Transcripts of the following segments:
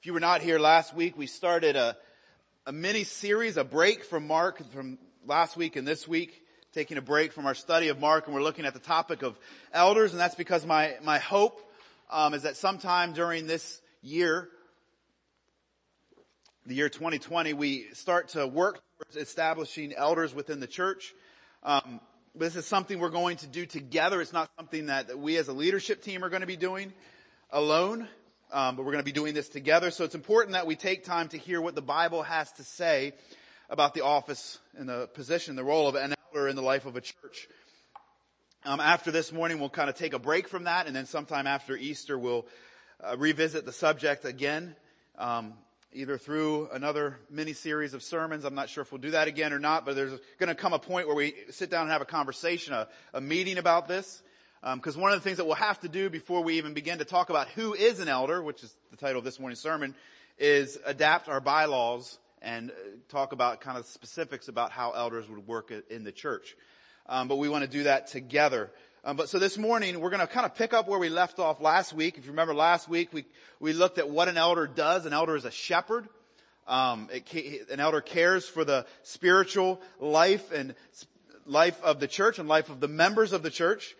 If you were not here last week, we started a, a mini series, a break from Mark from last week and this week, taking a break from our study of Mark and we're looking at the topic of elders and that's because my, my hope um, is that sometime during this year, the year 2020, we start to work towards establishing elders within the church. Um, this is something we're going to do together. It's not something that we as a leadership team are going to be doing alone um, but we're going to be doing this together. So it's important that we take time to hear what the Bible has to say about the office and the position, the role of an elder in the life of a church. Um, after this morning, we'll kind of take a break from that, and then sometime after Easter, we'll uh, revisit the subject again, um, either through another mini series of sermons. I'm not sure if we'll do that again or not, but there's going to come a point where we sit down and have a conversation, a, a meeting about this. Because um, one of the things that we'll have to do before we even begin to talk about who is an elder, which is the title of this morning's sermon, is adapt our bylaws and uh, talk about kind of specifics about how elders would work in the church. Um, but we want to do that together. Um, but so this morning we're going to kind of pick up where we left off last week. If you remember last week, we we looked at what an elder does. An elder is a shepherd. Um, it, an elder cares for the spiritual life and life of the church and life of the members of the church.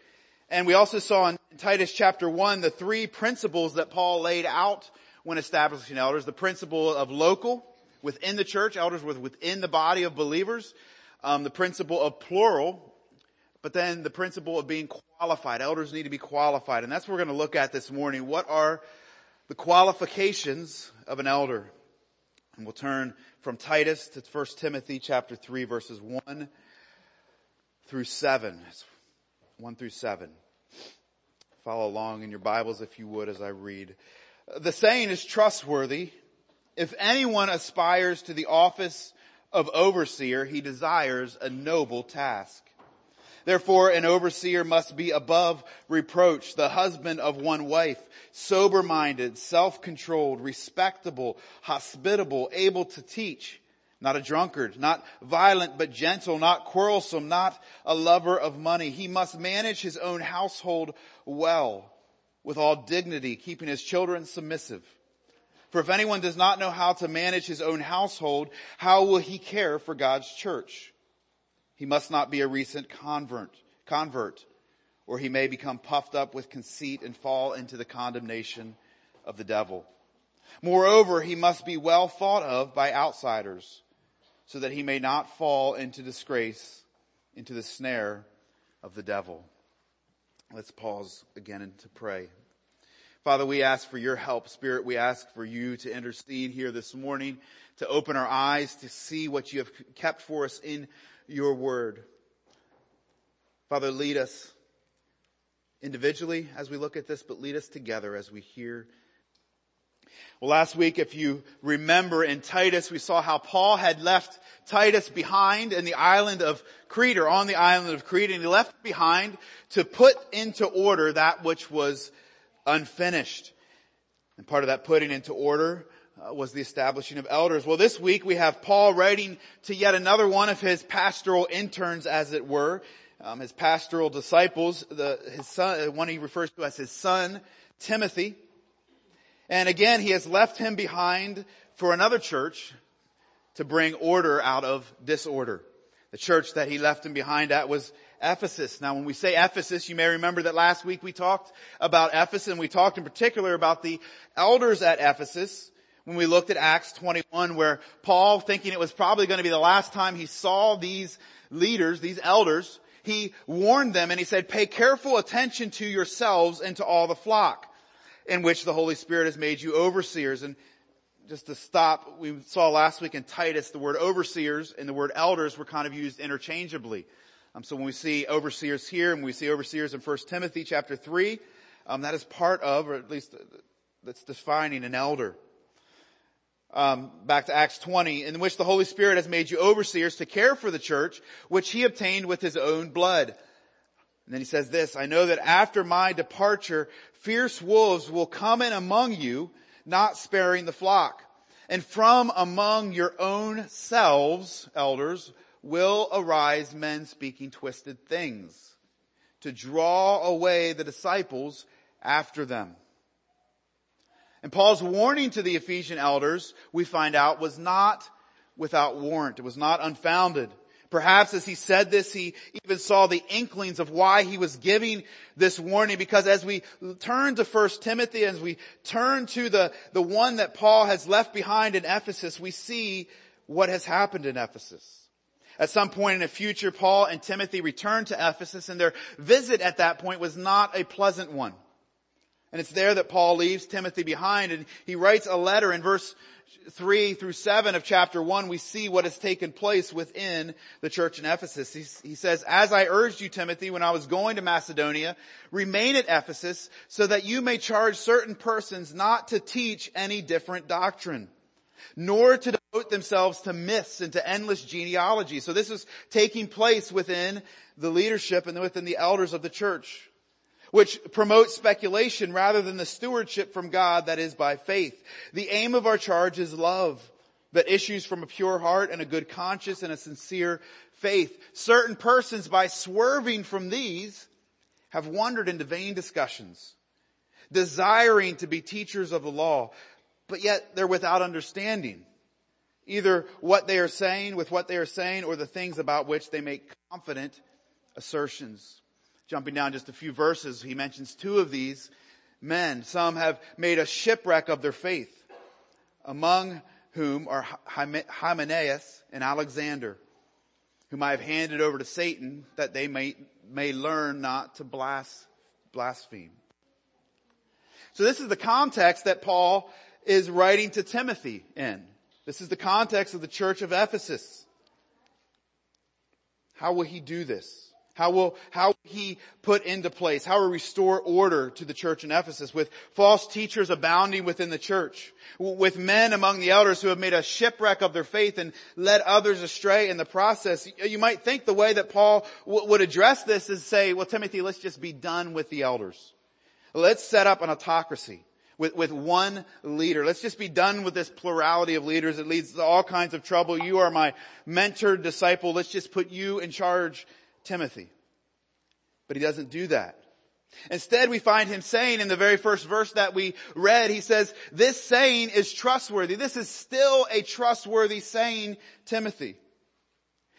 And we also saw in Titus chapter 1 the three principles that Paul laid out when establishing elders. The principle of local, within the church, elders within the body of believers. Um, the principle of plural, but then the principle of being qualified. Elders need to be qualified. And that's what we're going to look at this morning. What are the qualifications of an elder? And we'll turn from Titus to 1 Timothy chapter 3 verses 1 through 7. 1 through 7. Follow along in your Bibles if you would as I read. The saying is trustworthy. If anyone aspires to the office of overseer, he desires a noble task. Therefore, an overseer must be above reproach, the husband of one wife, sober-minded, self-controlled, respectable, hospitable, able to teach, not a drunkard, not violent but gentle, not quarrelsome, not a lover of money. He must manage his own household well, with all dignity, keeping his children submissive. For if anyone does not know how to manage his own household, how will he care for God's church? He must not be a recent convert, convert, or he may become puffed up with conceit and fall into the condemnation of the devil. Moreover, he must be well thought of by outsiders so that he may not fall into disgrace, into the snare of the devil. Let's pause again and to pray. Father, we ask for your help. Spirit, we ask for you to intercede here this morning, to open our eyes to see what you have kept for us in your word. Father, lead us individually as we look at this, but lead us together as we hear well, last week, if you remember in Titus, we saw how Paul had left Titus behind in the island of Crete or on the island of Crete and he left behind to put into order that which was unfinished. And part of that putting into order uh, was the establishing of elders. Well, this week we have Paul writing to yet another one of his pastoral interns, as it were, um, his pastoral disciples, the, his son, one he refers to as his son, Timothy. And again, he has left him behind for another church to bring order out of disorder. The church that he left him behind at was Ephesus. Now when we say Ephesus, you may remember that last week we talked about Ephesus and we talked in particular about the elders at Ephesus when we looked at Acts 21 where Paul, thinking it was probably going to be the last time he saw these leaders, these elders, he warned them and he said, pay careful attention to yourselves and to all the flock in which the Holy Spirit has made you overseers. And just to stop, we saw last week in Titus the word overseers and the word elders were kind of used interchangeably. Um, so when we see overseers here and we see overseers in 1 Timothy chapter 3, um, that is part of, or at least that's defining an elder. Um, back to Acts 20, in which the Holy Spirit has made you overseers to care for the church, which he obtained with his own blood. And then he says this, I know that after my departure, fierce wolves will come in among you, not sparing the flock. And from among your own selves, elders, will arise men speaking twisted things to draw away the disciples after them. And Paul's warning to the Ephesian elders, we find out, was not without warrant. It was not unfounded. Perhaps as he said this, he even saw the inklings of why he was giving this warning because as we turn to 1 Timothy, as we turn to the, the one that Paul has left behind in Ephesus, we see what has happened in Ephesus. At some point in the future, Paul and Timothy returned to Ephesus and their visit at that point was not a pleasant one. And it's there that Paul leaves Timothy behind and he writes a letter in verse 3 through 7 of chapter 1, we see what has taken place within the church in Ephesus. He, he, says, as I urged you, Timothy, when I was going to Macedonia, remain at Ephesus so that you may charge certain persons not to teach any different doctrine, nor to devote themselves to myths and to endless genealogy. So this is taking place within the leadership and within the elders of the church which promotes speculation rather than the stewardship from God that is by faith. The aim of our charge is love that issues from a pure heart and a good conscience and a sincere faith. Certain persons by swerving from these have wandered into vain discussions, desiring to be teachers of the law, but yet they're without understanding. Either what they are saying with what they are saying or the things about which they make confident assertions. Jumping down just a few verses, he mentions two of these men. Some have made a shipwreck of their faith, among whom are Hymenaeus and Alexander, whom I have handed over to Satan that they may, may learn not to blaspheme. So this is the context that Paul is writing to Timothy in. This is the context of the church of Ephesus. How will he do this? How will, how he put into place, how will restore order to the church in Ephesus with false teachers abounding within the church, with men among the elders who have made a shipwreck of their faith and led others astray in the process. You might think the way that Paul w- would address this is say, well, Timothy, let's just be done with the elders. Let's set up an autocracy. With, with one leader. Let's just be done with this plurality of leaders. It leads to all kinds of trouble. You are my mentored disciple. Let's just put you in charge Timothy. But he doesn't do that. Instead, we find him saying in the very first verse that we read, he says, this saying is trustworthy. This is still a trustworthy saying, Timothy.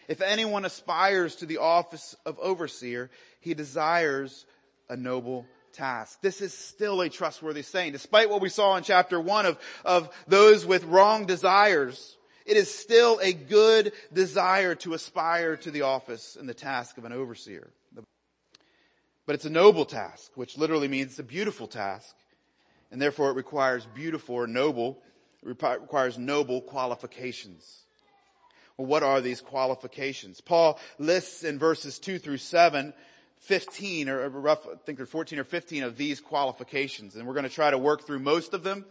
If anyone aspires to the office of overseer, he desires a noble task. This is still a trustworthy saying. Despite what we saw in chapter one of, of those with wrong desires, it is still a good desire to aspire to the office and the task of an overseer. But it's a noble task, which literally means it's a beautiful task. And therefore it requires beautiful or noble, requires noble qualifications. Well, what are these qualifications? Paul lists in verses 2 through 7 15 or rough, I think there's 14 or 15 of these qualifications. And we're going to try to work through most of them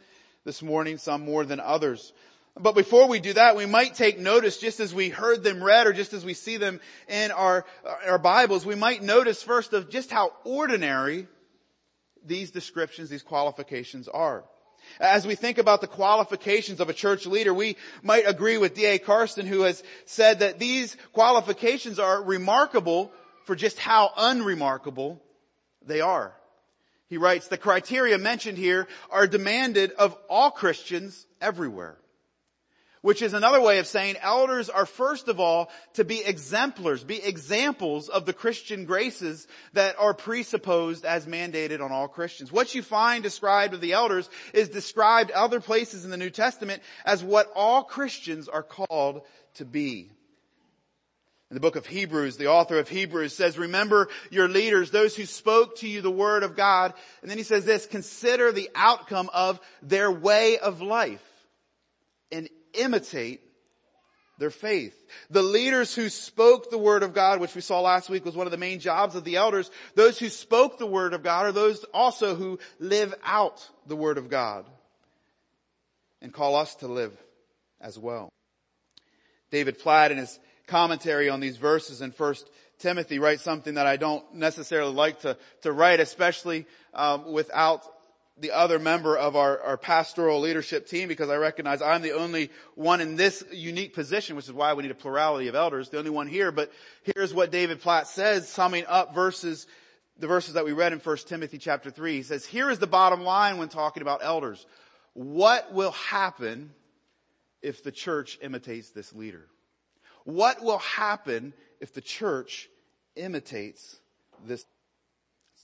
this morning, some more than others. But before we do that, we might take notice just as we heard them read or just as we see them in our, our Bibles, we might notice first of just how ordinary these descriptions, these qualifications are. As we think about the qualifications of a church leader, we might agree with D.A. Carson who has said that these qualifications are remarkable for just how unremarkable they are. He writes, the criteria mentioned here are demanded of all Christians everywhere. Which is another way of saying elders are first of all to be exemplars, be examples of the Christian graces that are presupposed as mandated on all Christians. What you find described of the elders is described other places in the New Testament as what all Christians are called to be. In the book of Hebrews, the author of Hebrews says, remember your leaders, those who spoke to you the word of God. And then he says this, consider the outcome of their way of life and imitate their faith. The leaders who spoke the word of God, which we saw last week was one of the main jobs of the elders, those who spoke the word of God are those also who live out the word of God and call us to live as well. David Platt in his commentary on these verses in First Timothy writes something that I don't necessarily like to, to write, especially um, without the other member of our, our pastoral leadership team because I recognize I'm the only one in this unique position, which is why we need a plurality of elders, the only one here. But here's what David Platt says, summing up verses, the verses that we read in 1 Timothy chapter 3. He says, here is the bottom line when talking about elders. what will happen if the church imitates this leader? What will happen if the church imitates this?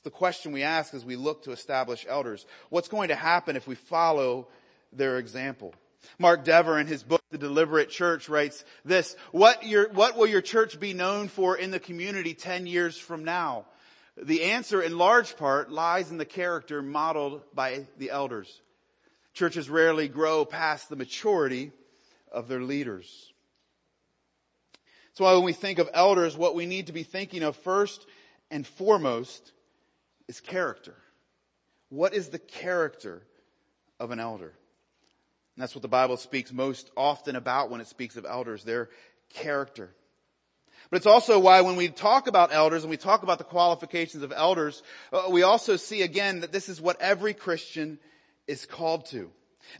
The question we ask as we look to establish elders. What's going to happen if we follow their example? Mark Dever in his book, The Deliberate Church writes this, what your, what will your church be known for in the community 10 years from now? The answer in large part lies in the character modeled by the elders. Churches rarely grow past the maturity of their leaders. That's why when we think of elders, what we need to be thinking of first and foremost is character. What is the character of an elder? And that's what the Bible speaks most often about when it speaks of elders, their character. But it's also why when we talk about elders and we talk about the qualifications of elders, uh, we also see again that this is what every Christian is called to.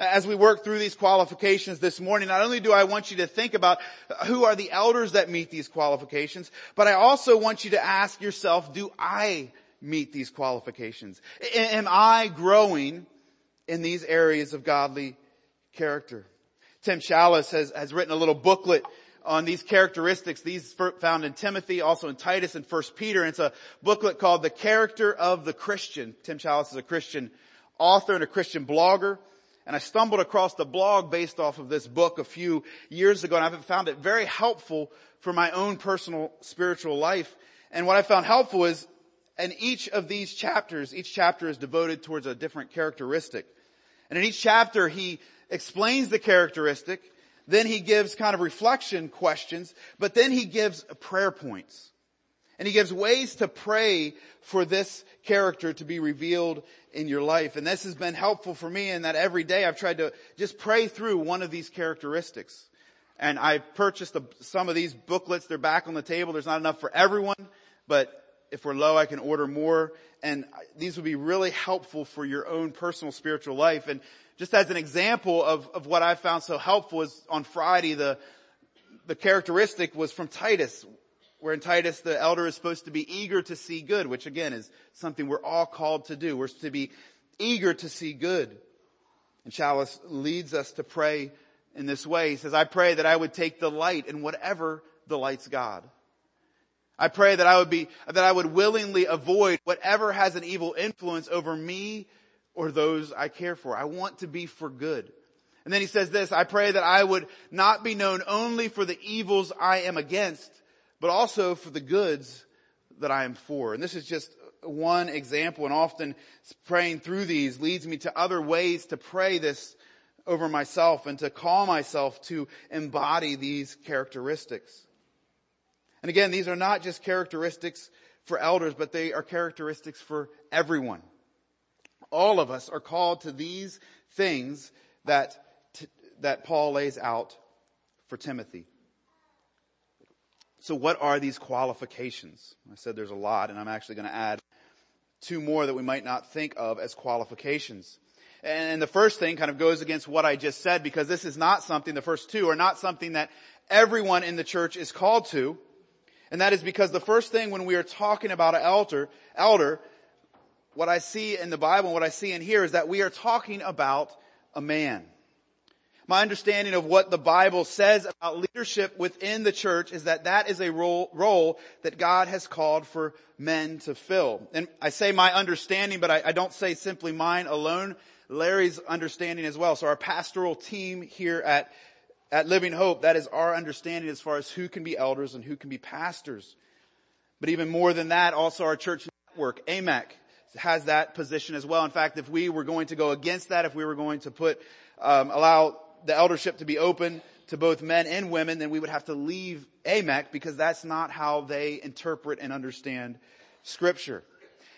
As we work through these qualifications this morning, not only do I want you to think about who are the elders that meet these qualifications, but I also want you to ask yourself, do I meet these qualifications? Am I growing in these areas of godly character? Tim Challies has, has written a little booklet on these characteristics, these found in Timothy, also in Titus and First Peter. And it's a booklet called The Character of the Christian. Tim Challies is a Christian author and a Christian blogger. And I stumbled across the blog based off of this book a few years ago and I've found it very helpful for my own personal spiritual life. And what I found helpful is in each of these chapters, each chapter is devoted towards a different characteristic. And in each chapter he explains the characteristic, then he gives kind of reflection questions, but then he gives prayer points. And he gives ways to pray for this character to be revealed in your life. And this has been helpful for me in that every day I've tried to just pray through one of these characteristics. And I purchased some of these booklets. They're back on the table. There's not enough for everyone, but if we're low, I can order more. And these would be really helpful for your own personal spiritual life. And just as an example of, of what I found so helpful is on Friday, the, the characteristic was from Titus, where in Titus the elder is supposed to be eager to see good, which again is something we're all called to do. We're to be eager to see good. And Challies leads us to pray in this way. He says, I pray that I would take delight in whatever delights God. I pray that I would be, that I would willingly avoid whatever has an evil influence over me or those I care for. I want to be for good. And then he says this, I pray that I would not be known only for the evils I am against, but also for the goods that I am for. And this is just one example and often praying through these leads me to other ways to pray this over myself and to call myself to embody these characteristics. And again, these are not just characteristics for elders, but they are characteristics for everyone. All of us are called to these things that, that Paul lays out for Timothy. So what are these qualifications? I said there's a lot and I'm actually going to add two more that we might not think of as qualifications. And the first thing kind of goes against what I just said because this is not something, the first two are not something that everyone in the church is called to. And that is because the first thing when we are talking about an elder, elder, what I see in the Bible and what I see in here is that we are talking about a man. My understanding of what the Bible says about leadership within the church is that that is a role, role that God has called for men to fill. And I say my understanding, but I, I don't say simply mine alone. Larry's understanding as well. So our pastoral team here at, at Living Hope, that is our understanding as far as who can be elders and who can be pastors. But even more than that, also our church network, AMAC, has that position as well. In fact, if we were going to go against that, if we were going to put, um, allow the eldership to be open to both men and women, then we would have to leave AMAC because that's not how they interpret and understand scripture.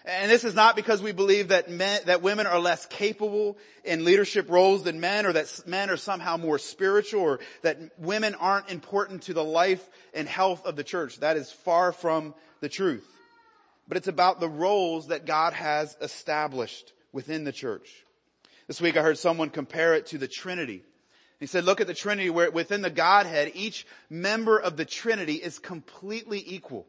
And this is not because we believe that men, that women are less capable in leadership roles than men or that men are somehow more spiritual or that women aren't important to the life and health of the church. That is far from the truth. But it's about the roles that God has established within the church. This week I heard someone compare it to the Trinity. He said, look at the Trinity where within the Godhead, each member of the Trinity is completely equal.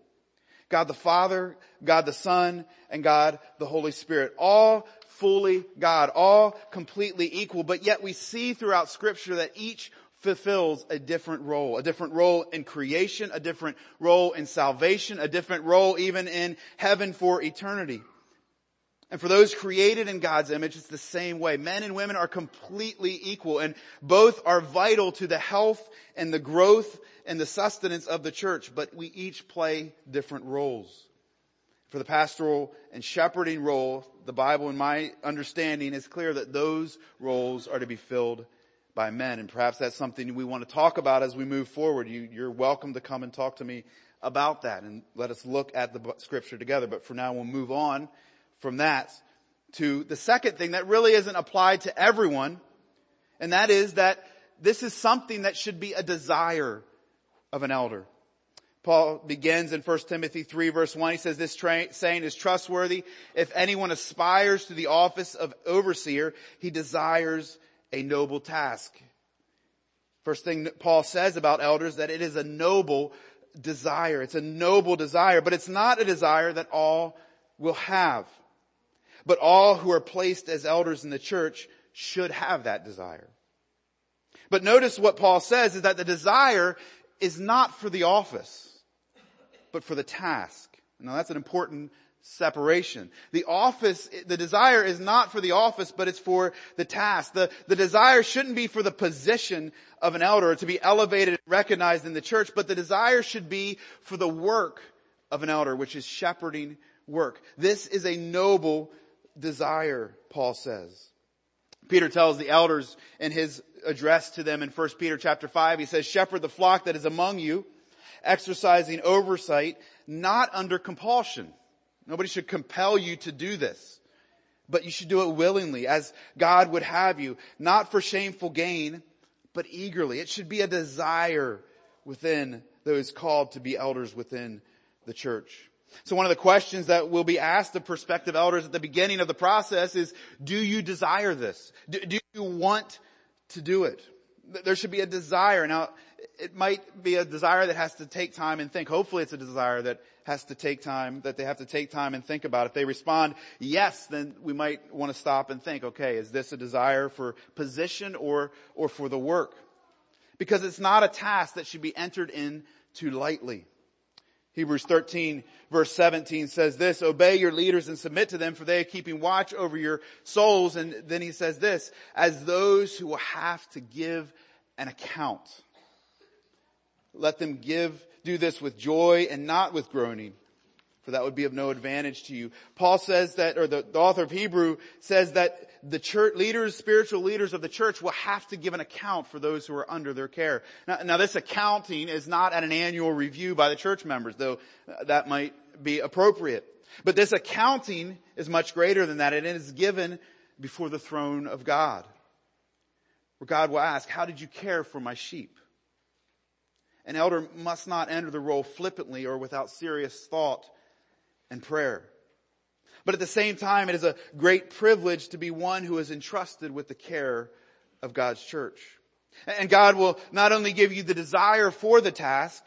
God the Father, God the Son, and God the Holy Spirit. All fully God, all completely equal, but yet we see throughout scripture that each fulfills a different role, a different role in creation, a different role in salvation, a different role even in heaven for eternity. And for those created in God's image, it's the same way. Men and women are completely equal and both are vital to the health and the growth and the sustenance of the church, but we each play different roles. For the pastoral and shepherding role, the Bible in my understanding is clear that those roles are to be filled by men. And perhaps that's something we want to talk about as we move forward. You, you're welcome to come and talk to me about that and let us look at the scripture together. But for now, we'll move on from that to the second thing that really isn't applied to everyone. And that is that this is something that should be a desire of an elder. Paul begins in 1 Timothy 3 verse 1. He says this tra- saying is trustworthy. If anyone aspires to the office of overseer, he desires a noble task. First thing Paul says about elders that it is a noble desire. It's a noble desire, but it's not a desire that all will have. But all who are placed as elders in the church should have that desire. But notice what Paul says is that the desire is not for the office, but for the task. Now that's an important separation. The office, the desire is not for the office, but it's for the task. The, the desire shouldn't be for the position of an elder to be elevated and recognized in the church, but the desire should be for the work of an elder, which is shepherding work. This is a noble desire, Paul says. Peter tells the elders in his address to them in 1 Peter chapter 5, he says, shepherd the flock that is among you, exercising oversight, not under compulsion. Nobody should compel you to do this, but you should do it willingly as God would have you, not for shameful gain, but eagerly. It should be a desire within those called to be elders within the church. So one of the questions that will be asked of prospective elders at the beginning of the process is, do you desire this? Do, do, you want to do it? There should be a desire. Now, it might be a desire that has to take time and think. Hopefully it's a desire that has to take time, that they have to take time and think about. If they respond yes, then we might want to stop and think, okay, is this a desire for position or, or for the work? Because it's not a task that should be entered into lightly. Hebrews 13 verse 17 says this, obey your leaders and submit to them for they are keeping watch over your souls. And then he says this, as those who will have to give an account. Let them give, do this with joy and not with groaning, for that would be of no advantage to you. Paul says that, or the, the author of Hebrew says that the church leaders, spiritual leaders of the church will have to give an account for those who are under their care. Now, now this accounting is not at an annual review by the church members, though uh, that might be appropriate. But this accounting is much greater than that. and It is given before the throne of God. Where God will ask, how did you care for my sheep? An elder must not enter the role flippantly or without serious thought and prayer. But at the same time, it is a great privilege to be one who is entrusted with the care of God's church. And God will not only give you the desire for the task,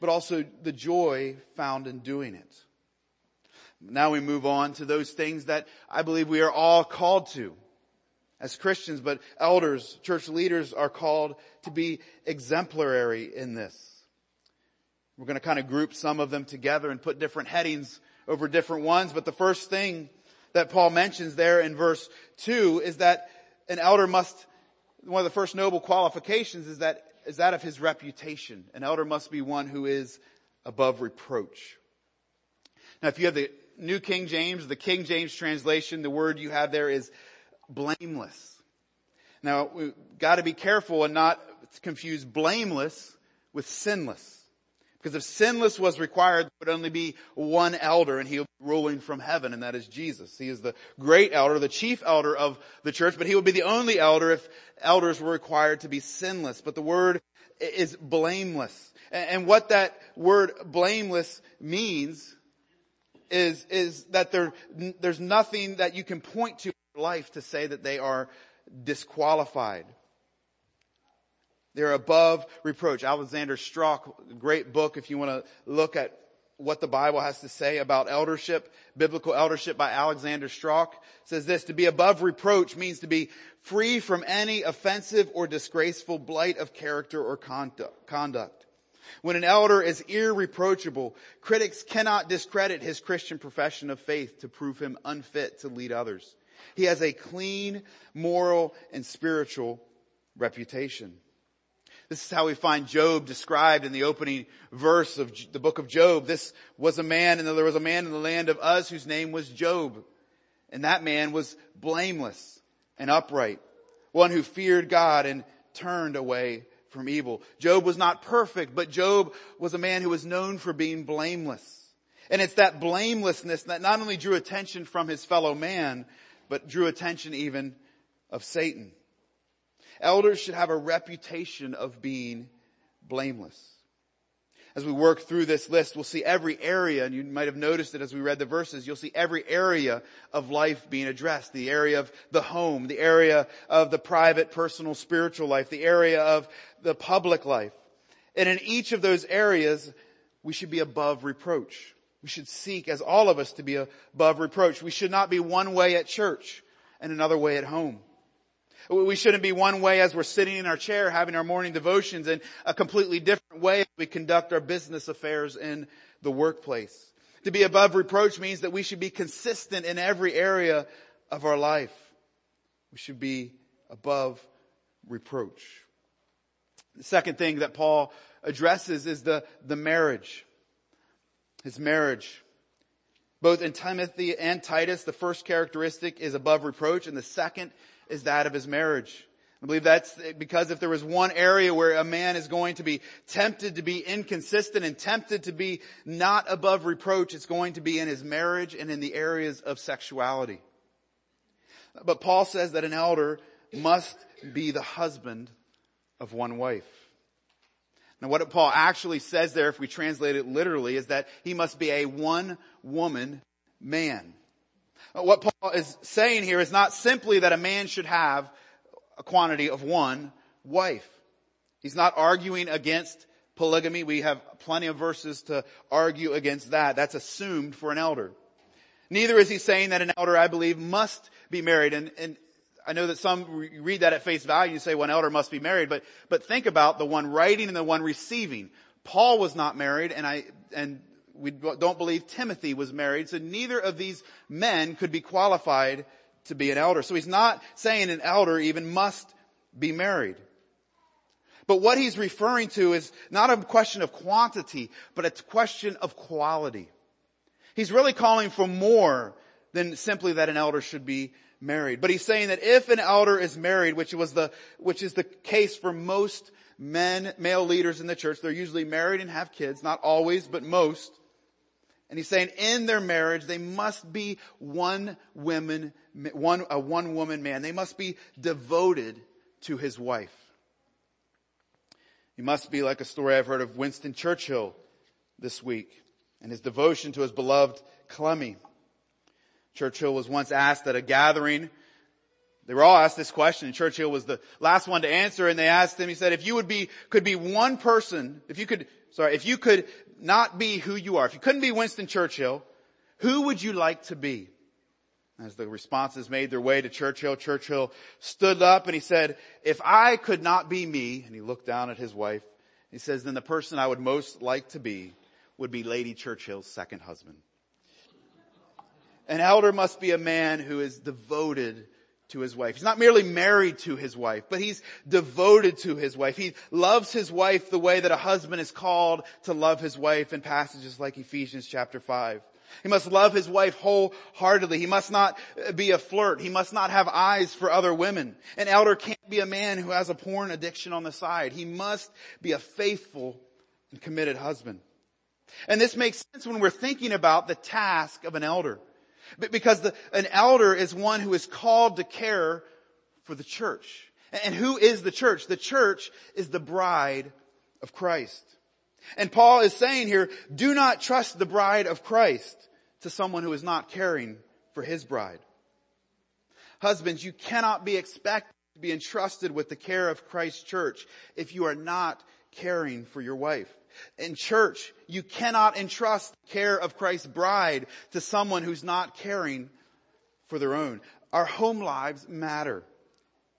but also the joy found in doing it. Now we move on to those things that I believe we are all called to as Christians, but elders, church leaders are called to be exemplary in this. We're going to kind of group some of them together and put different headings over different ones, but the first thing that Paul mentions there in verse 2 is that an elder must, one of the first noble qualifications is that, is that of his reputation. An elder must be one who is above reproach. Now if you have the New King James, the King James translation, the word you have there is blameless. Now we've got to be careful and not confuse blameless with sinless. Because if sinless was required, there would only be one elder and he would be ruling from heaven and that is Jesus. He is the great elder, the chief elder of the church, but he would be the only elder if elders were required to be sinless. But the word is blameless. And what that word blameless means is, is that there, there's nothing that you can point to in life to say that they are disqualified. They're above reproach. Alexander Strauch, great book if you want to look at what the Bible has to say about eldership, biblical eldership by Alexander Strauch. Says this, to be above reproach means to be free from any offensive or disgraceful blight of character or conduct. When an elder is irreproachable, critics cannot discredit his Christian profession of faith to prove him unfit to lead others. He has a clean, moral, and spiritual reputation. This is how we find Job described in the opening verse of the book of Job. This was a man and there was a man in the land of Uz whose name was Job. And that man was blameless and upright, one who feared God and turned away from evil. Job was not perfect, but Job was a man who was known for being blameless. And it's that blamelessness that not only drew attention from his fellow man, but drew attention even of Satan. Elders should have a reputation of being blameless. As we work through this list, we'll see every area, and you might have noticed it as we read the verses, you'll see every area of life being addressed. The area of the home, the area of the private, personal, spiritual life, the area of the public life. And in each of those areas, we should be above reproach. We should seek, as all of us, to be above reproach. We should not be one way at church and another way at home. We shouldn't be one way as we're sitting in our chair having our morning devotions and a completely different way as we conduct our business affairs in the workplace. To be above reproach means that we should be consistent in every area of our life. We should be above reproach. The second thing that Paul addresses is the, the marriage. His marriage. Both in Timothy and Titus, the first characteristic is above reproach and the second is that of his marriage. I believe that's because if there was one area where a man is going to be tempted to be inconsistent and tempted to be not above reproach, it's going to be in his marriage and in the areas of sexuality. But Paul says that an elder must be the husband of one wife. Now what Paul actually says there, if we translate it literally, is that he must be a one woman man. What Paul is saying here is not simply that a man should have a quantity of one wife. He's not arguing against polygamy. We have plenty of verses to argue against that. That's assumed for an elder. Neither is he saying that an elder, I believe, must be married. And, and I know that some read that at face value and say, well, elder must be married, but, but think about the one writing and the one receiving. Paul was not married and I, and we don't believe Timothy was married, so neither of these men could be qualified to be an elder. So he's not saying an elder even must be married. But what he's referring to is not a question of quantity, but a question of quality. He's really calling for more than simply that an elder should be married. But he's saying that if an elder is married, which was the, which is the case for most men, male leaders in the church, they're usually married and have kids, not always, but most. And he's saying in their marriage, they must be one woman, one, a one woman man. They must be devoted to his wife. He must be like a story I've heard of Winston Churchill this week and his devotion to his beloved Clemmy. Churchill was once asked at a gathering, they were all asked this question and Churchill was the last one to answer and they asked him, he said, if you would be, could be one person, if you could, sorry, if you could not be who you are, if you couldn't be Winston Churchill, who would you like to be? As the responses made their way to Churchill, Churchill stood up and he said, if I could not be me, and he looked down at his wife, he says, then the person I would most like to be would be Lady Churchill's second husband. An elder must be a man who is devoted to his wife. He's not merely married to his wife, but he's devoted to his wife. He loves his wife the way that a husband is called to love his wife in passages like Ephesians chapter 5. He must love his wife wholeheartedly. He must not be a flirt. He must not have eyes for other women. An elder can't be a man who has a porn addiction on the side. He must be a faithful and committed husband. And this makes sense when we're thinking about the task of an elder. Because the, an elder is one who is called to care for the church. And who is the church? The church is the bride of Christ. And Paul is saying here, do not trust the bride of Christ to someone who is not caring for his bride. Husbands, you cannot be expected to be entrusted with the care of Christ's church if you are not caring for your wife. In church, you cannot entrust care of Christ's bride to someone who's not caring for their own. Our home lives matter.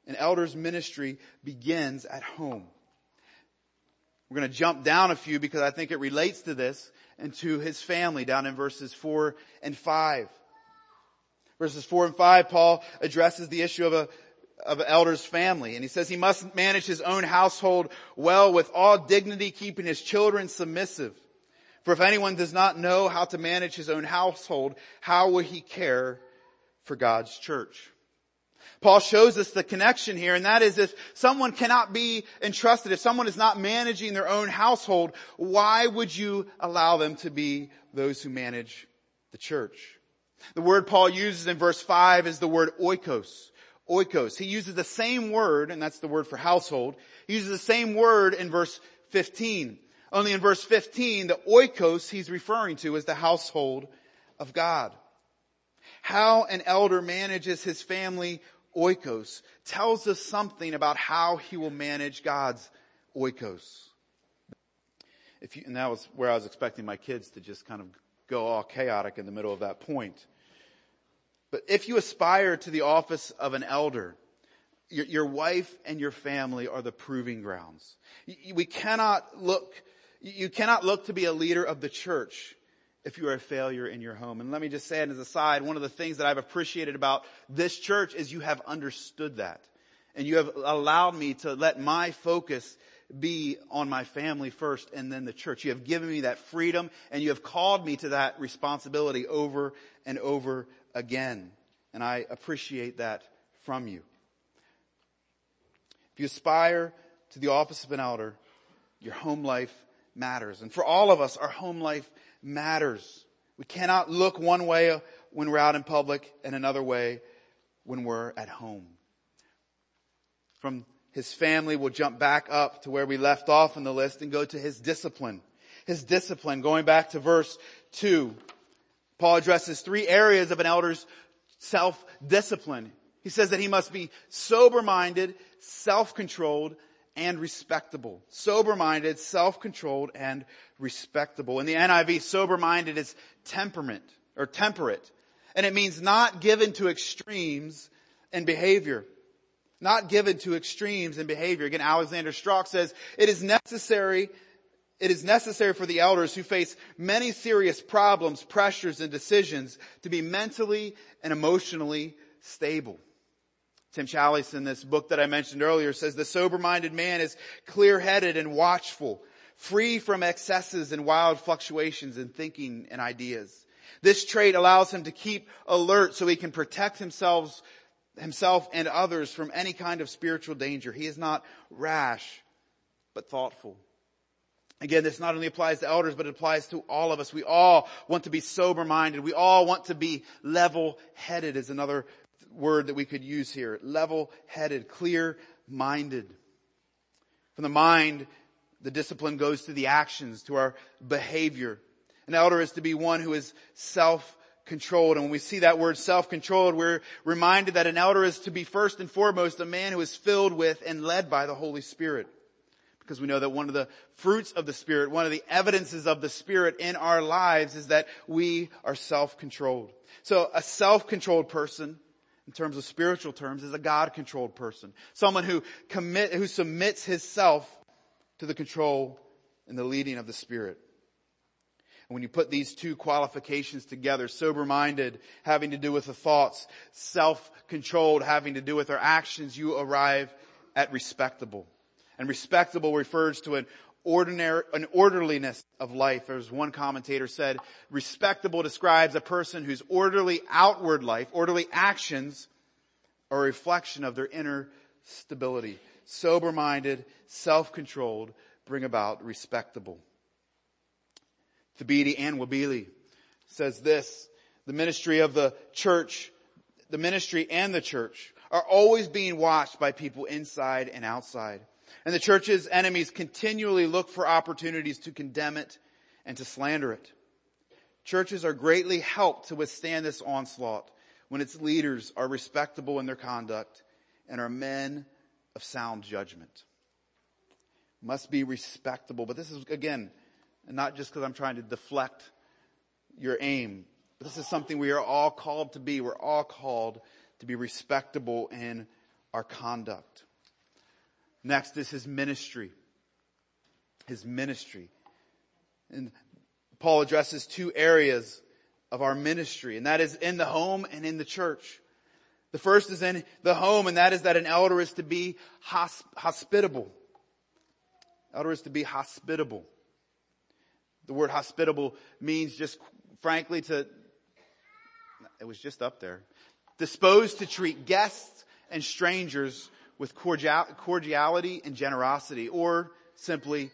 An elder's ministry begins at home. We're going to jump down a few because I think it relates to this and to his family down in verses four and five. Verses four and five, Paul addresses the issue of a, of an elder's family. And he says he must manage his own household well with all dignity, keeping his children submissive. For if anyone does not know how to manage his own household, how will he care for God's church? Paul shows us the connection here, and that is if someone cannot be entrusted, if someone is not managing their own household, why would you allow them to be those who manage the church? The word Paul uses in verse 5 is the word oikos, oikos. He uses the same word, and that's the word for household. He uses the same word in verse 15. Only in verse 15, the oikos he's referring to is the household of God. How an elder manages his family oikos tells us something about how he will manage God's oikos. If you, and that was where I was expecting my kids to just kind of go all chaotic in the middle of that point. But if you aspire to the office of an elder, your, your wife and your family are the proving grounds. We cannot look, you cannot look to be a leader of the church if you are a failure in your home. And let me just say it as a side, one of the things that I've appreciated about this church is you have understood that. And you have allowed me to let my focus be on my family first and then the church. You have given me that freedom and you have called me to that responsibility over and over again. And I appreciate that from you. If you aspire to the office of an elder, your home life matters. And for all of us, our home life matters. We cannot look one way when we're out in public and another way when we're at home. From his family, we'll jump back up to where we left off in the list and go to his discipline. His discipline, going back to verse two. Paul addresses three areas of an elder's self-discipline. He says that he must be sober-minded, self-controlled, and respectable. Sober-minded, self-controlled, and respectable. In the NIV, sober-minded is temperament, or temperate. And it means not given to extremes in behavior. Not given to extremes in behavior. Again, Alexander Strauch says, it is necessary it is necessary for the elders who face many serious problems, pressures, and decisions to be mentally and emotionally stable. Tim Challies in this book that I mentioned earlier says the sober-minded man is clear-headed and watchful, free from excesses and wild fluctuations in thinking and ideas. This trait allows him to keep alert so he can protect himself, himself and others from any kind of spiritual danger. He is not rash, but thoughtful. Again, this not only applies to elders, but it applies to all of us. We all want to be sober-minded. We all want to be level-headed is another word that we could use here. Level-headed, clear-minded. From the mind, the discipline goes to the actions, to our behavior. An elder is to be one who is self-controlled. And when we see that word self-controlled, we're reminded that an elder is to be first and foremost a man who is filled with and led by the Holy Spirit because we know that one of the fruits of the Spirit, one of the evidences of the Spirit in our lives is that we are self-controlled. So a self-controlled person, in terms of spiritual terms, is a God-controlled person. Someone who commit, who submits himself to the control and the leading of the Spirit. And when you put these two qualifications together, sober-minded having to do with the thoughts, self-controlled having to do with our actions, you arrive at respectable. And respectable refers to an ordinary, an orderliness of life. As one commentator said, respectable describes a person whose orderly outward life, orderly actions are a reflection of their inner stability. Sober-minded, self-controlled, bring about respectable. Thabiti Anyabwile says this, the ministry of the church, the ministry and the church are always being watched by people inside and outside. And the church's enemies continually look for opportunities to condemn it and to slander it. Churches are greatly helped to withstand this onslaught when its leaders are respectable in their conduct and are men of sound judgment. must be respectable. But this is, again, not just because I'm trying to deflect your aim, but this is something we are all called to be. We're all called to be respectable in our conduct. Next is his ministry. His ministry. And Paul addresses two areas of our ministry, and that is in the home and in the church. The first is in the home, and that is that an elder is to be hosp- hospitable. Elder is to be hospitable. The word hospitable means just frankly to, it was just up there, disposed to treat guests and strangers with cordiality and generosity, or simply,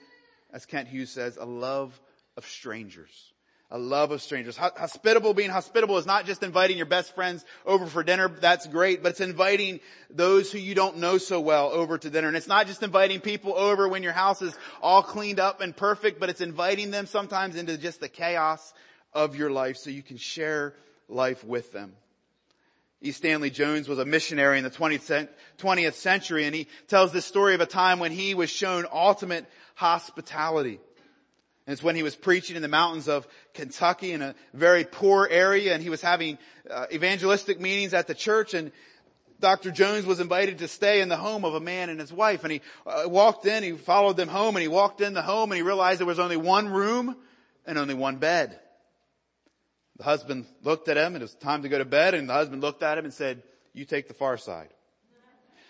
as Kent Hughes says, a love of strangers. A love of strangers. Hospitable, being hospitable is not just inviting your best friends over for dinner. That's great, but it's inviting those who you don't know so well over to dinner. And it's not just inviting people over when your house is all cleaned up and perfect, but it's inviting them sometimes into just the chaos of your life so you can share life with them. E. Stanley Jones was a missionary in the 20th century and he tells this story of a time when he was shown ultimate hospitality. And it's when he was preaching in the mountains of Kentucky in a very poor area and he was having uh, evangelistic meetings at the church and Dr. Jones was invited to stay in the home of a man and his wife and he uh, walked in, he followed them home and he walked in the home and he realized there was only one room and only one bed. The husband looked at him and it was time to go to bed and the husband looked at him and said, you take the far side.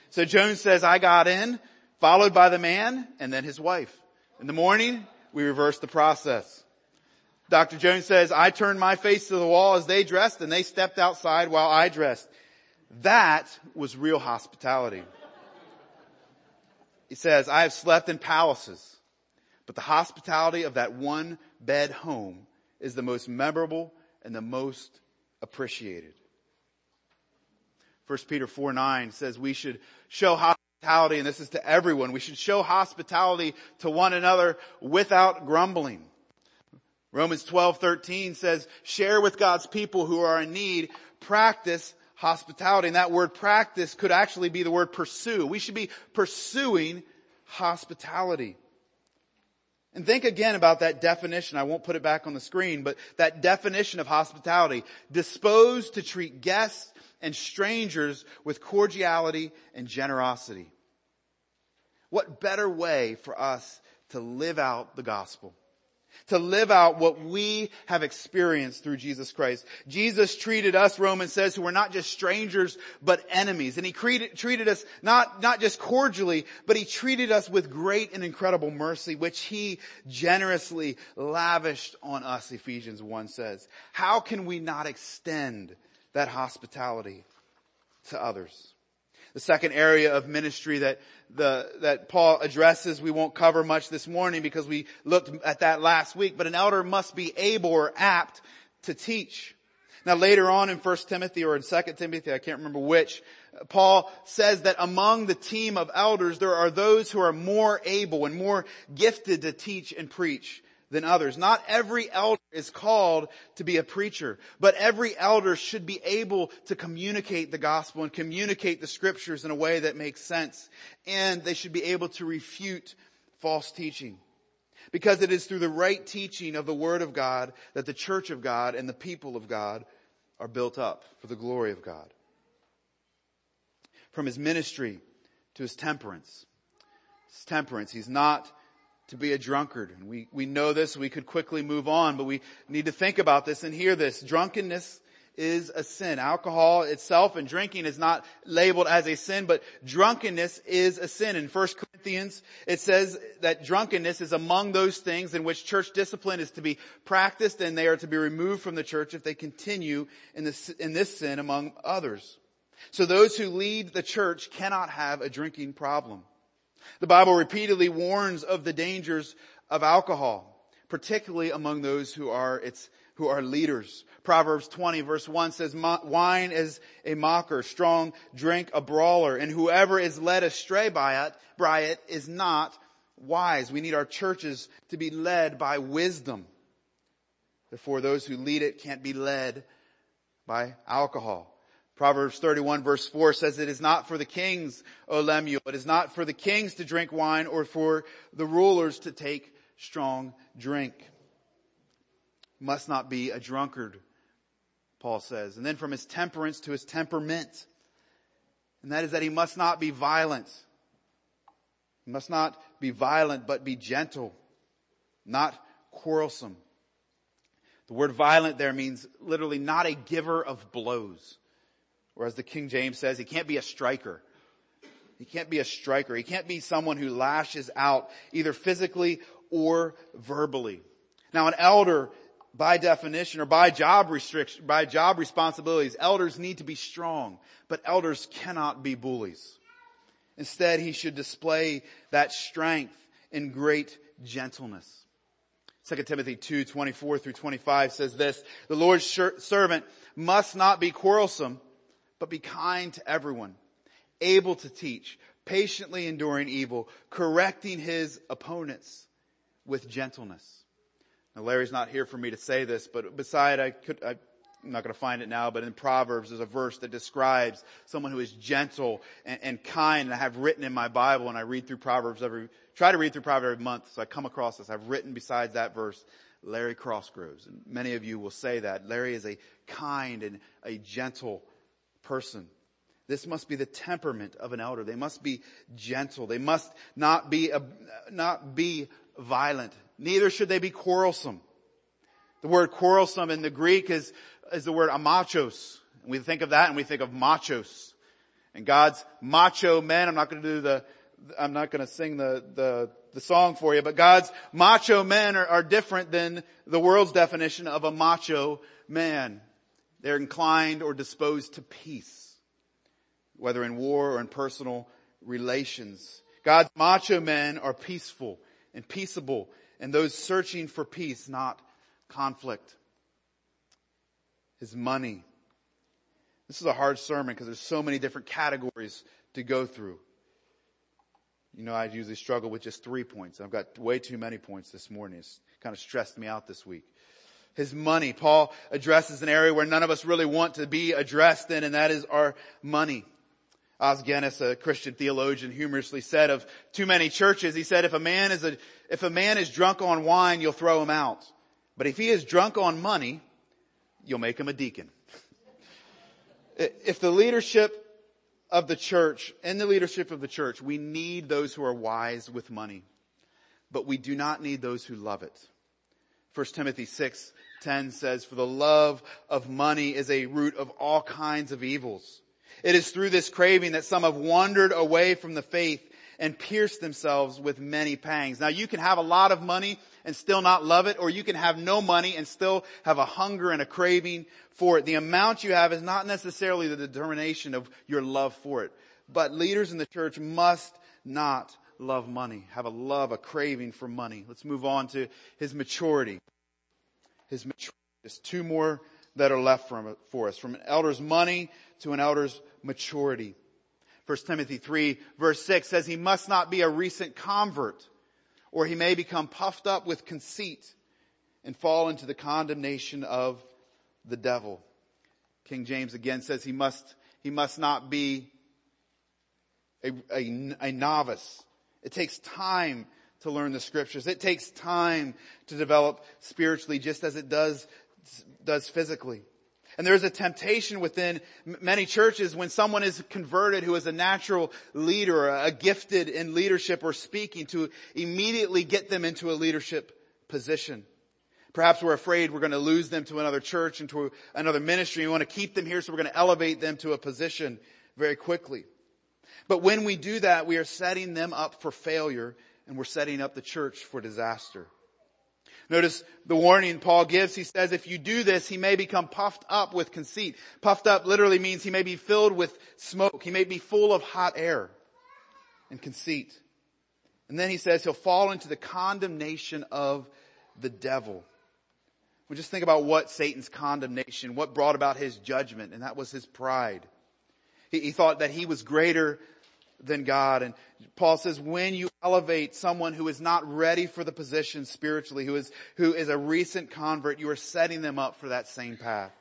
So Jones says, I got in, followed by the man and then his wife. In the morning, we reversed the process. Dr. Jones says, I turned my face to the wall as they dressed and they stepped outside while I dressed. That was real hospitality. He says, I have slept in palaces, but the hospitality of that one bed home is the most memorable and the most appreciated. 1 Peter 4 9 says we should show hospitality, and this is to everyone. We should show hospitality to one another without grumbling. Romans 12 13 says, share with God's people who are in need, practice hospitality. And that word practice could actually be the word pursue. We should be pursuing hospitality. And think again about that definition. I won't put it back on the screen, but that definition of hospitality. Disposed to treat guests and strangers with cordiality and generosity. What better way for us to live out the gospel? To live out what we have experienced through Jesus Christ. Jesus treated us, Romans says, who were not just strangers, but enemies. And he treated, treated us not, not just cordially, but he treated us with great and incredible mercy, which he generously lavished on us, Ephesians 1 says. How can we not extend that hospitality to others? The second area of ministry that the, that Paul addresses, we won't cover much this morning because we looked at that last week, but an elder must be able or apt to teach. Now later on in 1 Timothy or in 2 Timothy, I can't remember which, Paul says that among the team of elders, there are those who are more able and more gifted to teach and preach than others. Not every elder is called to be a preacher, but every elder should be able to communicate the gospel and communicate the scriptures in a way that makes sense. And they should be able to refute false teaching. Because it is through the right teaching of the Word of God that the church of God and the people of God are built up for the glory of God. From his ministry to his temperance. His temperance. He's not to be a drunkard. And we, we know this, we could quickly move on, but we need to think about this and hear this. Drunkenness is a sin. Alcohol itself and drinking is not labeled as a sin, but drunkenness is a sin. In 1 Corinthians, it says that drunkenness is among those things in which church discipline is to be practiced and they are to be removed from the church if they continue in this, in this sin among others. So those who lead the church cannot have a drinking problem. The Bible repeatedly warns of the dangers of alcohol, particularly among those who are its who are leaders. Proverbs 20 verse 1 says, wine is a mocker, strong drink a brawler, and whoever is led astray by it, by it is not wise. We need our churches to be led by wisdom. Therefore those who lead it can't be led by alcohol. Proverbs 31 verse 4 says, it is not for the kings, O Lemuel, it is not for the kings to drink wine or for the rulers to take strong drink. Must not be a drunkard, Paul says. And then from his temperance to his temperament. And that is that he must not be violent. He must not be violent, but be gentle, not quarrelsome. The word violent there means literally not a giver of blows. Or as the King James says, he can't be a striker. He can't be a striker. He can't be someone who lashes out either physically or verbally. Now an elder, by definition or by job restriction, by job responsibilities, elders need to be strong, but elders cannot be bullies. Instead, he should display that strength in great gentleness. 2 Timothy 2, 24 through 25 says this, the Lord's servant must not be quarrelsome, but be kind to everyone, able to teach, patiently enduring evil, correcting his opponents with gentleness. Now Larry's not here for me to say this, but beside I could, I, I'm not going to find it now, but in Proverbs there's a verse that describes someone who is gentle and, and, kind and I have written in my Bible and I read through Proverbs every, try to read through Proverbs every month. So I come across this. I've written besides that verse, Larry Crossgroves. And many of you will say that. Larry is a kind and a gentle person. This must be the temperament of an elder. They must be gentle. They must not be, a, not be violent. Neither should they be quarrelsome. The word quarrelsome in the Greek is, is the word amachos. We think of that and we think of machos. And God's macho men, I'm not going to do the, I'm not going to sing the, the, the song for you, but God's macho men are, are different than the world's definition of a macho man. They're inclined or disposed to peace, whether in war or in personal relations. God's macho men are peaceful and peaceable and those searching for peace, not conflict. His money. This is a hard sermon because there's so many different categories to go through. You know, I usually struggle with just three points. I've got way too many points this morning. It's kind of stressed me out this week his money. Paul addresses an area where none of us really want to be addressed in, and that is our money. Os Guinness, a Christian theologian, humorously said of too many churches, he said, if a man is a, if a man is drunk on wine, you'll throw him out. But if he is drunk on money, you'll make him a deacon. if the leadership of the church, in the leadership of the church, we need those who are wise with money, but we do not need those who love it. 1 Timothy 6, 10 says, for the love of money is a root of all kinds of evils. It is through this craving that some have wandered away from the faith and pierced themselves with many pangs. Now you can have a lot of money and still not love it, or you can have no money and still have a hunger and a craving for it. The amount you have is not necessarily the determination of your love for it. But leaders in the church must not love money, have a love, a craving for money. Let's move on to his maturity. His maturity. There's two more that are left from, for us. From an elder's money to an elder's maturity. 1 Timothy 3 verse 6 says he must not be a recent convert or he may become puffed up with conceit and fall into the condemnation of the devil. King James again says he must, he must not be a, a, a novice it takes time to learn the scriptures. It takes time to develop spiritually just as it does, does physically. And there's a temptation within many churches when someone is converted who is a natural leader, a gifted in leadership or speaking to immediately get them into a leadership position. Perhaps we're afraid we're going to lose them to another church and to another ministry. We want to keep them here so we're going to elevate them to a position very quickly. But when we do that, we are setting them up for failure and we're setting up the church for disaster. Notice the warning Paul gives. He says if you do this, he may become puffed up with conceit. Puffed up literally means he may be filled with smoke. He may be full of hot air and conceit. And then he says he'll fall into the condemnation of the devil. We just think about what Satan's condemnation, what brought about his judgment, and that was his pride. He, he thought that he was greater than God. And Paul says, when you elevate someone who is not ready for the position spiritually, who is, who is a recent convert, you are setting them up for that same path.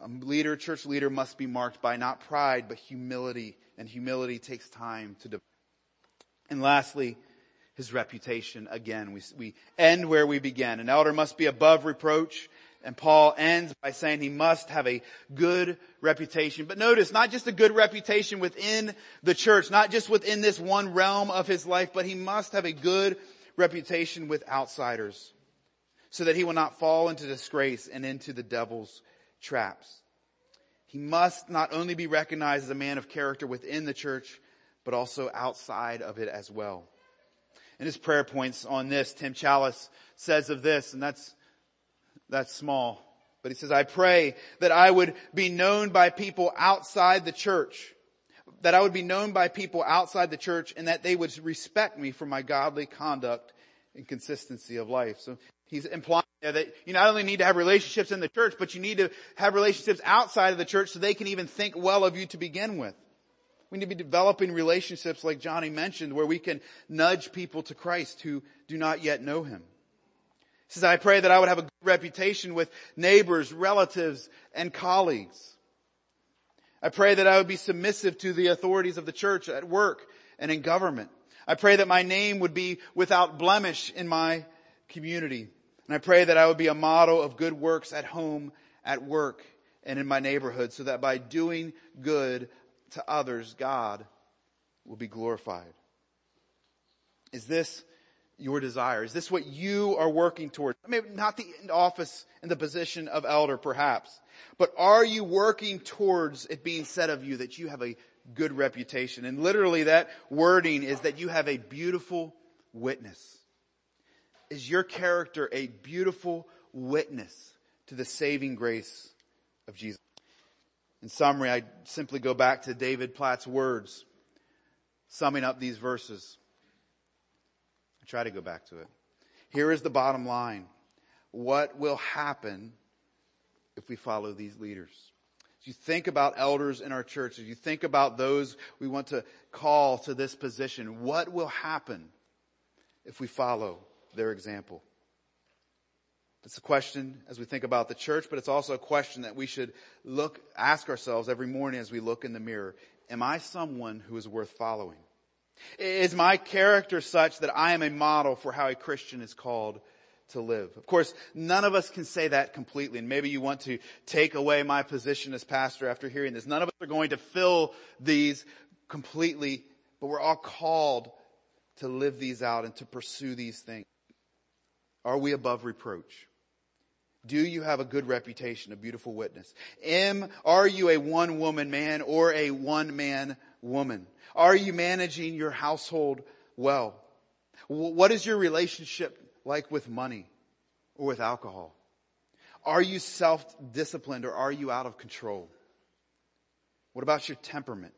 A leader, church leader must be marked by not pride, but humility. And humility takes time to develop. And lastly, his reputation. Again, we, we end where we began. An elder must be above reproach. And Paul ends by saying he must have a good reputation. But notice, not just a good reputation within the church, not just within this one realm of his life, but he must have a good reputation with outsiders so that he will not fall into disgrace and into the devil's traps. He must not only be recognized as a man of character within the church, but also outside of it as well. In his prayer points on this, Tim Challies says of this, and that's, that's small, but he says, I pray that I would be known by people outside the church, that I would be known by people outside the church and that they would respect me for my godly conduct and consistency of life. So he's implying that you not only need to have relationships in the church, but you need to have relationships outside of the church so they can even think well of you to begin with. We need to be developing relationships like Johnny mentioned where we can nudge people to Christ who do not yet know Him. Says, I pray that I would have a good reputation with neighbors, relatives, and colleagues. I pray that I would be submissive to the authorities of the church at work and in government. I pray that my name would be without blemish in my community. And I pray that I would be a model of good works at home, at work, and in my neighborhood so that by doing good to others, God will be glorified. Is this your desire? Is this what you are working towards? I mean, not the office and the position of elder perhaps, but are you working towards it being said of you that you have a good reputation? And literally that wording is that you have a beautiful witness. Is your character a beautiful witness to the saving grace of Jesus? In summary, I simply go back to David Platt's words, summing up these verses. I try to go back to it. Here is the bottom line. What will happen if we follow these leaders? As you think about elders in our church, as you think about those we want to call to this position, what will happen if we follow their example? It's a question as we think about the church, but it's also a question that we should look, ask ourselves every morning as we look in the mirror. Am I someone who is worth following? Is my character such that I am a model for how a Christian is called to live? Of course, none of us can say that completely, and maybe you want to take away my position as pastor after hearing this. None of us are going to fill these completely, but we're all called to live these out and to pursue these things. Are we above reproach? Do you have a good reputation, a beautiful witness? M, are you a one woman man or a one man woman? Are you managing your household well? What is your relationship like with money or with alcohol? Are you self-disciplined or are you out of control? What about your temperament?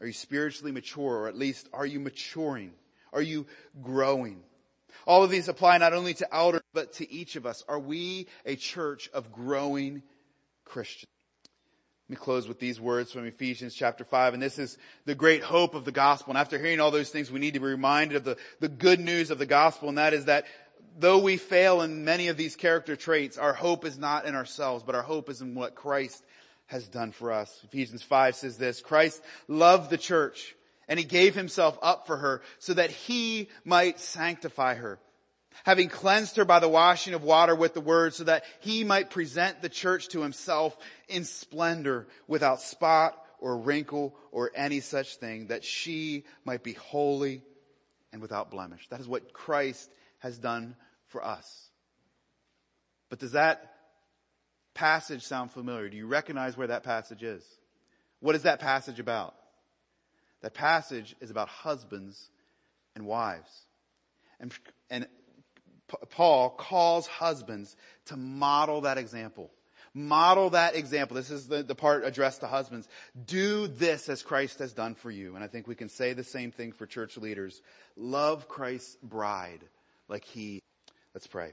Are you spiritually mature or at least are you maturing? Are you growing? All of these apply not only to elders, but to each of us. Are we a church of growing Christians? Let me close with these words from Ephesians chapter 5. And this is the great hope of the gospel. And after hearing all those things, we need to be reminded of the, the good news of the gospel. And that is that though we fail in many of these character traits, our hope is not in ourselves, but our hope is in what Christ has done for us. Ephesians 5 says this, Christ loved the church and he gave himself up for her so that he might sanctify her, having cleansed her by the washing of water with the word so that he might present the church to himself in splendor without spot or wrinkle or any such thing that she might be holy and without blemish. That is what Christ has done for us. But does that passage sound familiar? Do you recognize where that passage is? What is that passage about? That passage is about husbands and wives. And, and Paul calls husbands to model that example. Model that example. This is the, the part addressed to husbands. Do this as Christ has done for you. And I think we can say the same thing for church leaders. Love Christ's bride like he. Let's pray.